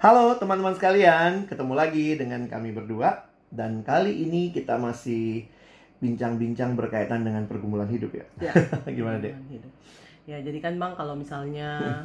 Halo teman-teman sekalian, ketemu lagi dengan kami berdua dan kali ini kita masih bincang-bincang berkaitan dengan pergumulan hidup ya. Ya. Gimana deh? Hidup. Ya, jadi kan Bang kalau misalnya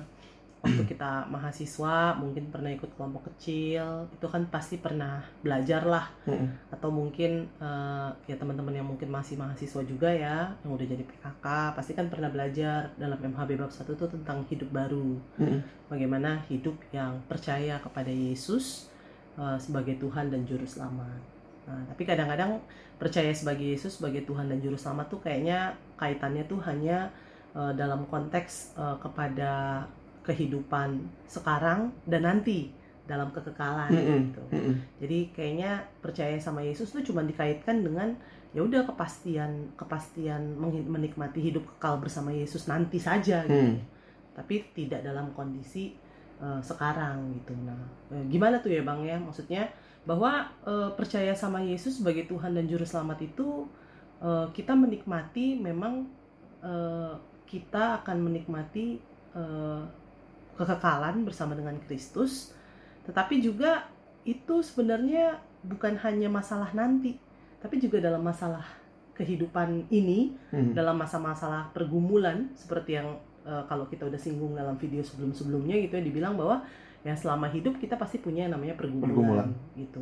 waktu kita mahasiswa mungkin pernah ikut kelompok kecil, itu kan pasti pernah belajar lah Mm-mm. atau mungkin eh, ya teman-teman yang mungkin masih mahasiswa juga ya, yang udah jadi PKK, pasti kan pernah belajar dalam MHB bab 1 itu tentang hidup baru. Mm-mm. Bagaimana hidup yang percaya kepada Yesus eh, sebagai Tuhan dan juru selamat. Nah, tapi kadang-kadang percaya sebagai Yesus sebagai Tuhan dan juru selamat tuh kayaknya kaitannya tuh hanya eh, dalam konteks eh, kepada kehidupan sekarang dan nanti dalam kekekalan Mm-mm. gitu. Mm-mm. Jadi kayaknya percaya sama Yesus tuh cuma dikaitkan dengan ya udah kepastian kepastian menikmati hidup kekal bersama Yesus nanti saja gitu. Hmm. Tapi tidak dalam kondisi eh, sekarang gitu. Nah, eh, gimana tuh ya Bang ya? Maksudnya bahwa eh, percaya sama Yesus sebagai Tuhan dan juru selamat itu eh, kita menikmati memang eh, kita akan menikmati eh, kekekalan bersama dengan Kristus, tetapi juga itu sebenarnya bukan hanya masalah nanti, tapi juga dalam masalah kehidupan ini, Hmm. dalam masa-masalah pergumulan seperti yang eh, kalau kita udah singgung dalam video sebelum-sebelumnya gitu ya dibilang bahwa ya selama hidup kita pasti punya yang namanya pergumulan, Pergumulan. gitu.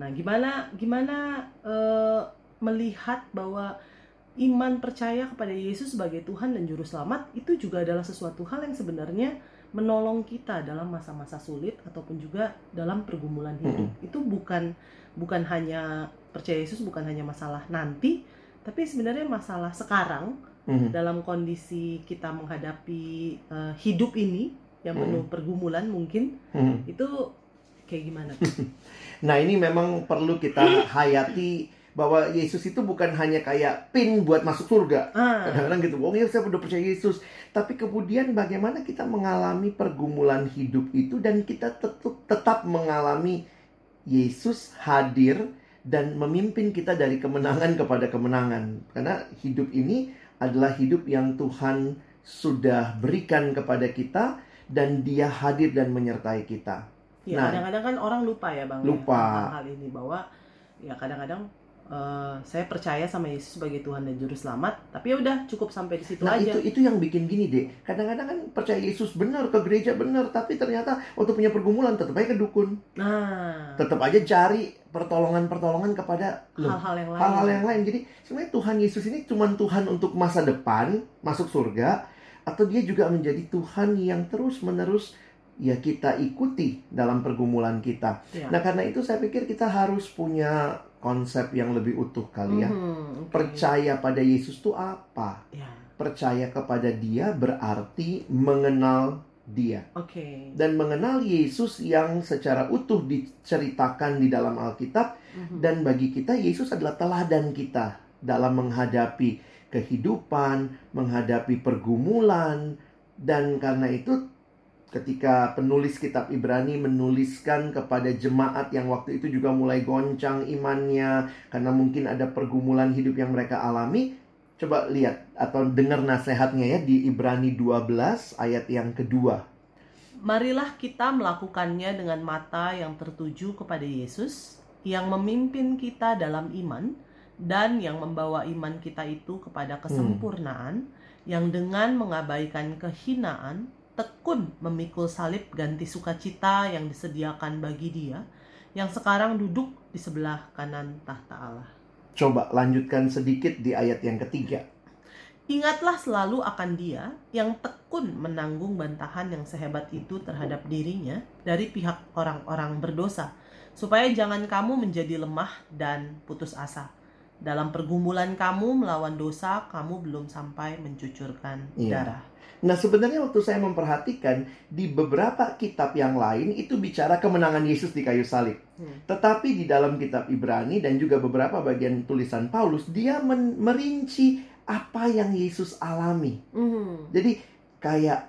Nah, gimana gimana eh, melihat bahwa iman percaya kepada Yesus sebagai Tuhan dan juru selamat itu juga adalah sesuatu hal yang sebenarnya menolong kita dalam masa-masa sulit ataupun juga dalam pergumulan hidup. Itu bukan bukan hanya percaya Yesus bukan hanya masalah nanti, tapi sebenarnya masalah sekarang Mhm. dalam kondisi kita menghadapi eh, hidup ini yang penuh pergumulan mungkin Mhm. itu kayak gimana? Nah ini memang perlu kita hayati bahwa Yesus itu bukan hanya kayak pin buat masuk surga. ah, Kadang-kadang gitu, oh ya saya udah percaya Yesus. Tapi kemudian bagaimana kita mengalami pergumulan hidup itu dan kita tetap, tetap mengalami Yesus hadir dan memimpin kita dari kemenangan kepada kemenangan. Karena hidup ini adalah hidup yang Tuhan sudah berikan kepada kita dan dia hadir dan menyertai kita. ya Nah. kadang-kadang kan orang lupa ya bang ya, Lupa. tentang hal ini bahwa ya kadang-kadang eh, saya percaya sama Yesus sebagai Tuhan dan juru selamat, tapi ya udah cukup sampai di situ Nah aja. itu itu yang bikin gini deh. Kadang-kadang kan percaya Yesus benar ke gereja benar, tapi ternyata waktu punya pergumulan tetap aja ke dukun. Nah, tetap aja cari pertolongan-pertolongan kepada hal-hal yang lain. hal-hal yang lain. Jadi sebenarnya Tuhan Yesus ini cuma Tuhan untuk masa depan masuk surga atau dia juga menjadi Tuhan yang terus-menerus ya kita ikuti dalam pergumulan kita. Ya. Nah, karena itu saya pikir kita harus punya konsep yang lebih utuh kali ya. Mhm, oke. Percaya pada Yesus itu apa? Ya, Percaya kepada Dia berarti mengenal Dia oke. dan mengenal Yesus yang secara utuh diceritakan di dalam Alkitab Mhm. dan bagi kita Yesus adalah teladan kita dalam menghadapi kehidupan, menghadapi pergumulan dan karena itu ketika penulis kitab Ibrani menuliskan kepada jemaat yang waktu itu juga mulai goncang imannya karena mungkin ada pergumulan hidup yang mereka alami coba lihat atau dengar nasihatnya ya di Ibrani 12 ayat yang kedua. Marilah kita melakukannya dengan mata yang tertuju kepada Yesus, yang memimpin kita dalam iman, dan yang membawa iman kita itu kepada kesempurnaan, yang dengan mengabaikan kehinaan, tekun memikul salib ganti sukacita yang disediakan bagi dia, yang sekarang duduk di sebelah kanan tahta Allah. Coba lanjutkan sedikit di ayat yang ketiga. Ingatlah selalu akan dia yang tekun menanggung bantahan yang sehebat itu terhadap dirinya dari pihak orang-orang berdosa, supaya jangan kamu menjadi lemah dan putus asa. Dalam pergumulan kamu melawan dosa, kamu belum sampai mencucurkan Iya. darah. Nah sebenarnya waktu saya memperhatikan di beberapa kitab yang lain itu bicara kemenangan Yesus di kayu salib. Hmm. Tetapi di dalam kitab Ibrani dan juga beberapa bagian tulisan Paulus dia men- merinci apa yang Yesus alami. Mhm. Jadi kayak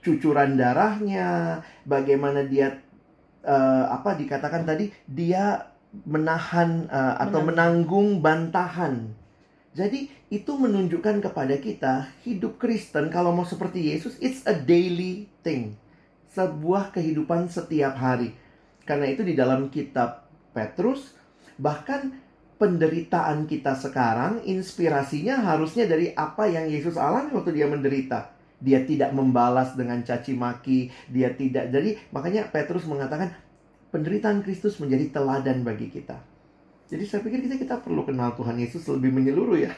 cucuran darahnya, bagaimana dia eh, apa dikatakan tadi dia menahan eh, atau menanggung bantahan. Jadi itu menunjukkan kepada kita hidup Kristen kalau mau seperti Yesus it's a daily thing. sebuah kehidupan setiap hari. Karena itu di dalam kitab Petrus bahkan penderitaan kita sekarang inspirasinya harusnya dari apa yang Yesus alami waktu dia menderita. Dia tidak membalas dengan caci maki, dia tidak. Jadi makanya Petrus mengatakan penderitaan Kristus menjadi teladan bagi kita. Jadi saya pikir kita kita perlu kenal Tuhan Yesus lebih menyeluruh ya.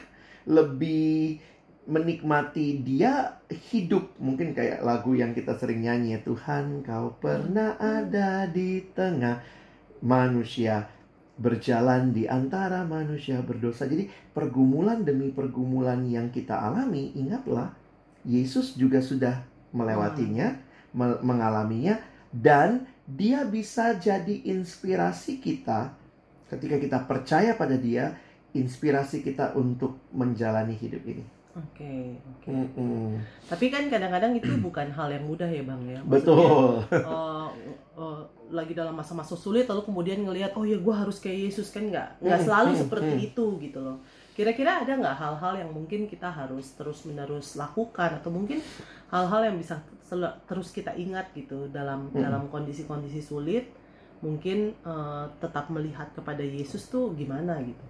Lebih menikmati dia hidup mungkin kayak lagu yang kita sering nyanyi ya Tuhan kau pernah ada di tengah manusia berjalan di antara manusia berdosa. Jadi pergumulan demi pergumulan yang kita alami, ingatlah Yesus juga sudah melewatinya, me mengalaminya dan dia bisa jadi inspirasi kita ketika kita percaya pada dia, inspirasi kita untuk menjalani hidup ini. Oke, oke. Mm -mm. Tapi kan kadang-kadang itu bukan hal yang mudah ya bang ya. Maksudnya, Betul. uh, uh, lagi dalam masa-masa sulit lalu kemudian ngelihat oh ya gue harus kayak Yesus kan nggak nggak Hmm, selalu hmm, seperti hmm. itu gitu loh. Kira-kira ada nggak hal-hal yang mungkin kita harus terus-menerus lakukan atau mungkin hal-hal yang bisa terus kita ingat gitu dalam Hmm. dalam kondisi-kondisi sulit mungkin uh, tetap melihat kepada Yesus tuh gimana gitu.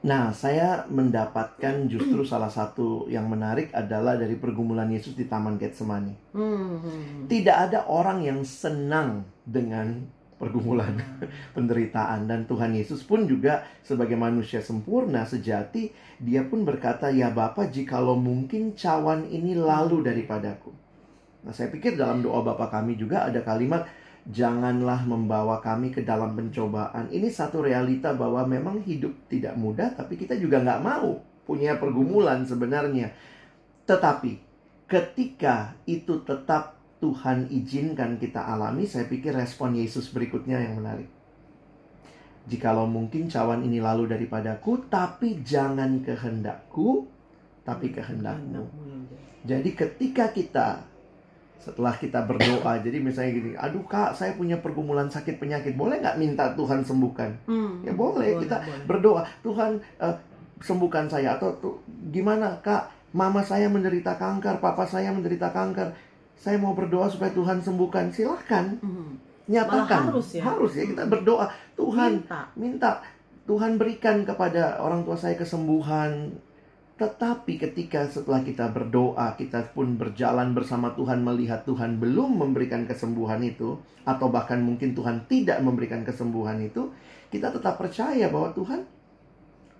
Nah, saya mendapatkan justru salah satu yang menarik adalah dari pergumulan Yesus di Taman Getsemani. Hmm, hmm. Tidak ada orang yang senang dengan pergumulan, penderitaan dan Tuhan Yesus pun juga sebagai manusia sempurna sejati, dia pun berkata, "Ya Bapa, jikalau mungkin cawan ini lalu daripadaku." Nah, saya pikir dalam doa Bapa kami juga ada kalimat Janganlah membawa kami ke dalam pencobaan. Ini satu realita bahwa memang hidup tidak mudah, tapi kita juga nggak mau punya pergumulan sebenarnya. Tetapi ketika itu tetap Tuhan izinkan kita alami, saya pikir respon Yesus berikutnya yang menarik. Jikalau mungkin cawan ini lalu daripadaku, tapi jangan kehendakku, tapi kehendakmu. Jadi. Jadi ketika kita setelah kita berdoa, jadi misalnya gini, aduh kak, saya punya pergumulan sakit penyakit, boleh nggak minta Tuhan sembuhkan? Hmm, Ya boleh, kita berdoa, Tuhan eh, sembuhkan saya atau tuh, gimana kak, mama saya menderita kanker, papa saya menderita kanker, saya mau berdoa supaya Tuhan sembuhkan, silahkan Hmm. nyatakan, Malah harus ya. harus ya kita berdoa, Tuhan Minta. minta Tuhan berikan kepada orang tua saya kesembuhan. Tetapi ketika setelah kita berdoa, kita pun berjalan bersama Tuhan melihat Tuhan belum memberikan kesembuhan itu atau bahkan mungkin Tuhan tidak memberikan kesembuhan itu, kita tetap percaya bahwa Tuhan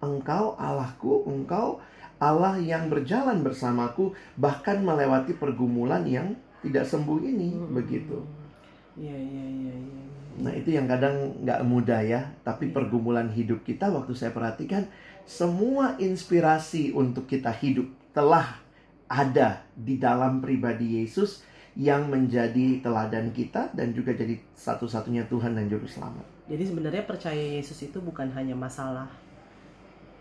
Engkau Allahku, Engkau Allah yang berjalan bersamaku bahkan melewati pergumulan yang tidak sembuh ini Hmm. begitu. Iya, iya, iya, iya. Nah itu yang kadang nggak mudah ya Tapi Iya. pergumulan hidup kita waktu saya perhatikan Semua inspirasi untuk kita hidup telah ada di dalam pribadi Yesus Yang menjadi teladan kita dan juga jadi satu-satunya Tuhan dan Juru Selamat Jadi sebenarnya percaya Yesus itu bukan hanya masalah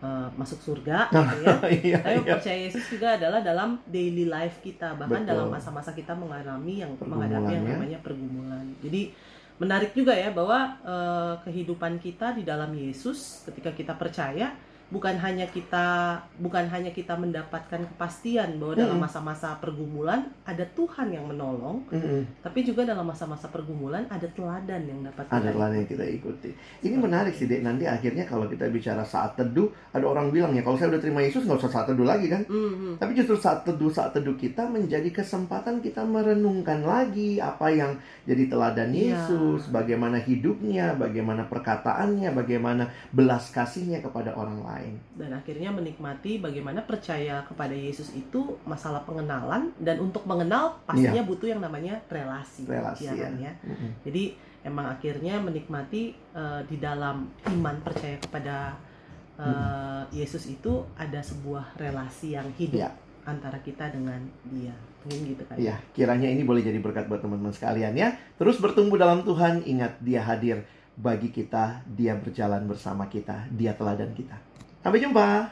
uh, masuk surga, gitu ya. iya, Tapi iya. percaya Yesus juga adalah dalam daily life kita, bahkan Betul. dalam masa-masa kita mengalami yang menghadapi yang namanya pergumulan. Jadi menarik juga ya bahwa uh, kehidupan kita di dalam Yesus ketika kita percaya bukan hanya kita bukan hanya kita mendapatkan kepastian bahwa dalam Mm-mm. masa-masa pergumulan ada Tuhan yang menolong, Mm-mm. tapi juga dalam masa-masa pergumulan ada teladan yang dapat Ada kita teladan yang kita ikuti Ini menarik sih Dek Nanti akhirnya kalau kita bicara saat teduh Ada orang bilang ya Kalau saya udah terima Yesus nggak usah saat teduh lagi kan Mhm. Tapi justru saat teduh saat teduh kita menjadi kesempatan kita merenungkan lagi apa yang jadi teladan Iya. Yesus, bagaimana hidupnya, bagaimana perkataannya, bagaimana belas kasihnya kepada orang lain. Dan akhirnya menikmati bagaimana percaya kepada Yesus itu masalah pengenalan dan untuk mengenal pastinya butuh yang namanya relasi. Relasi, ya kan ya. Mm-mm. Jadi emang akhirnya menikmati eh, di dalam iman percaya kepada eh, Yesus itu ada sebuah relasi yang hidup Iya. antara kita dengan Dia. Mungkin gitu kan. Iya, kiranya ini boleh jadi berkat buat teman-teman sekalian ya. Terus bertumbuh dalam Tuhan, ingat dia hadir bagi kita, dia berjalan bersama kita, dia teladan kita. Sampai jumpa.